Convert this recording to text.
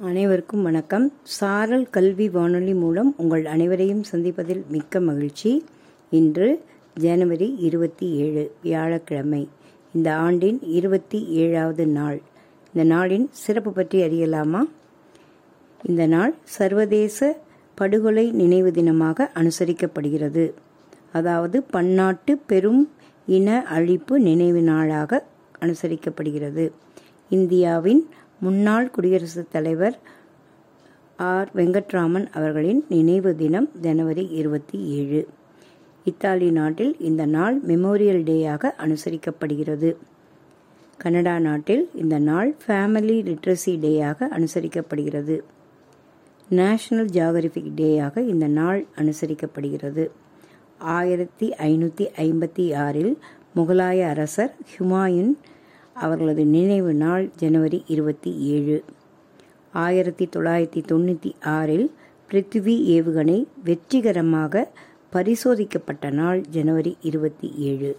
அனைவருக்கும் வணக்கம். சாரல் கல்வி வானொலி மூலம் உங்கள் அனைவரையும் சந்திப்பதில் மிக்க மகிழ்ச்சி. இன்று ஜனவரி இருபத்தி ஏழு வியாழக்கிழமை. இந்த ஆண்டின் இருபத்தி ஏழாவது நாள். இந்த நாளின் சிறப்பு பற்றி அறியலாமா? இந்த நாள் சர்வதேச படுகொலை நினைவு தினமாக அனுசரிக்கப்படுகிறது. அதாவது பன்னாட்டு பெரும் இன அழிப்பு நினைவு நாளாக அனுசரிக்கப்படுகிறது. இந்தியாவின் முன்னாள் குடியரசுத் தலைவர் ஆர். வெங்கட்ராமன் அவர்களின் நினைவு தினம் ஜனவரி இருபத்தி ஏழு. இத்தாலி நாட்டில் இந்த நாள் மெமோரியல் டேயாக அனுசரிக்கப்படுகிறது. கனடா நாட்டில் இந்த நாள் ஃபேமிலி லிட்ரஸி டேயாக அனுசரிக்கப்படுகிறது. நேஷனல் ஜியாகிரபிக் டேயாக இந்த நாள் அனுசரிக்கப்படுகிறது. ஆயிரத்தி ஐநூற்றி ஐம்பத்தி ஆறில் முகலாய அரசர் ஹுமாயூன் அவர்களது நினைவு நாள் ஜனவரி இருபத்தி ஏழு. ஆயிரத்தி தொள்ளாயிரத்தி தொண்ணூற்றி ஆறில் பிருத்திவி ஏவுகணை வெற்றிகரமாக பரிசோதிக்கப்பட்ட நாள் ஜனவரி இருபத்தி ஏழு.